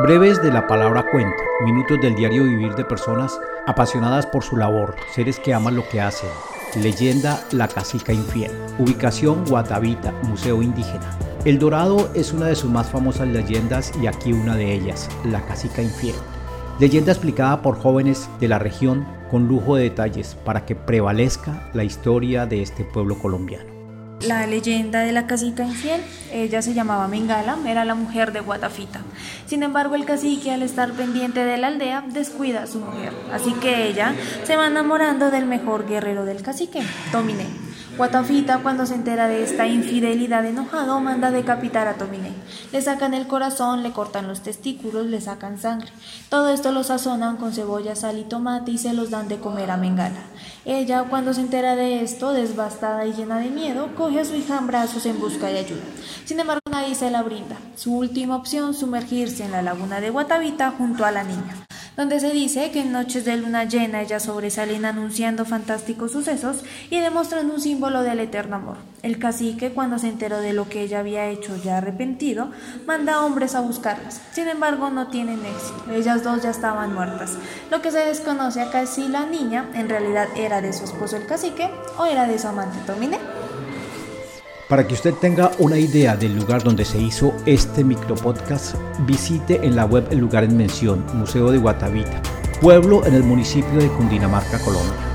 Breves de la palabra cuenta, minutos del diario vivir de personas apasionadas por su labor, seres que aman lo que hacen. Leyenda La Casica Infiel. Ubicación Guatavita, Museo Indígena. El Dorado es una de sus más famosas leyendas y aquí una de ellas, La Casica Infiel. Leyenda explicada por jóvenes de la región con lujo de detalles para que prevalezca la historia de este pueblo colombiano. La leyenda de la casica infiel, ella se llamaba Mengala, era la mujer de Guatafita. Sin embargo, el cacique al estar pendiente de la aldea descuida a su mujer, así que ella se va enamorando del mejor guerrero del cacique, Tomine. Guatafita, cuando se entera de esta infidelidad enojado, manda decapitar a Tomine. Le sacan el corazón, le cortan los testículos, le sacan sangre. Todo esto lo sazonan con cebolla, sal y tomate y se los dan de comer a Mengala. Ella, cuando se entera de esto, desbastada y llena de miedo, coge a su hija en brazos en busca de ayuda. Sin embargo, nadie se la brinda. Su última opción, sumergirse en la laguna de Guatavita junto a la niña donde se dice que en noches de luna llena ellas sobresalen anunciando fantásticos sucesos y demostrando un símbolo del eterno amor. El cacique, cuando se enteró de lo que ella había hecho ya arrepentido, manda hombres a buscarlas. Sin embargo, no tienen éxito. Ellas dos ya estaban muertas. Lo que se desconoce acá es si la niña en realidad era de su esposo el cacique o era de su amante Tomine. Para que usted tenga una idea del lugar donde se hizo este micropodcast, visite en la web el lugar en mención, Museo de Guatavita, pueblo en el municipio de Cundinamarca, Colombia.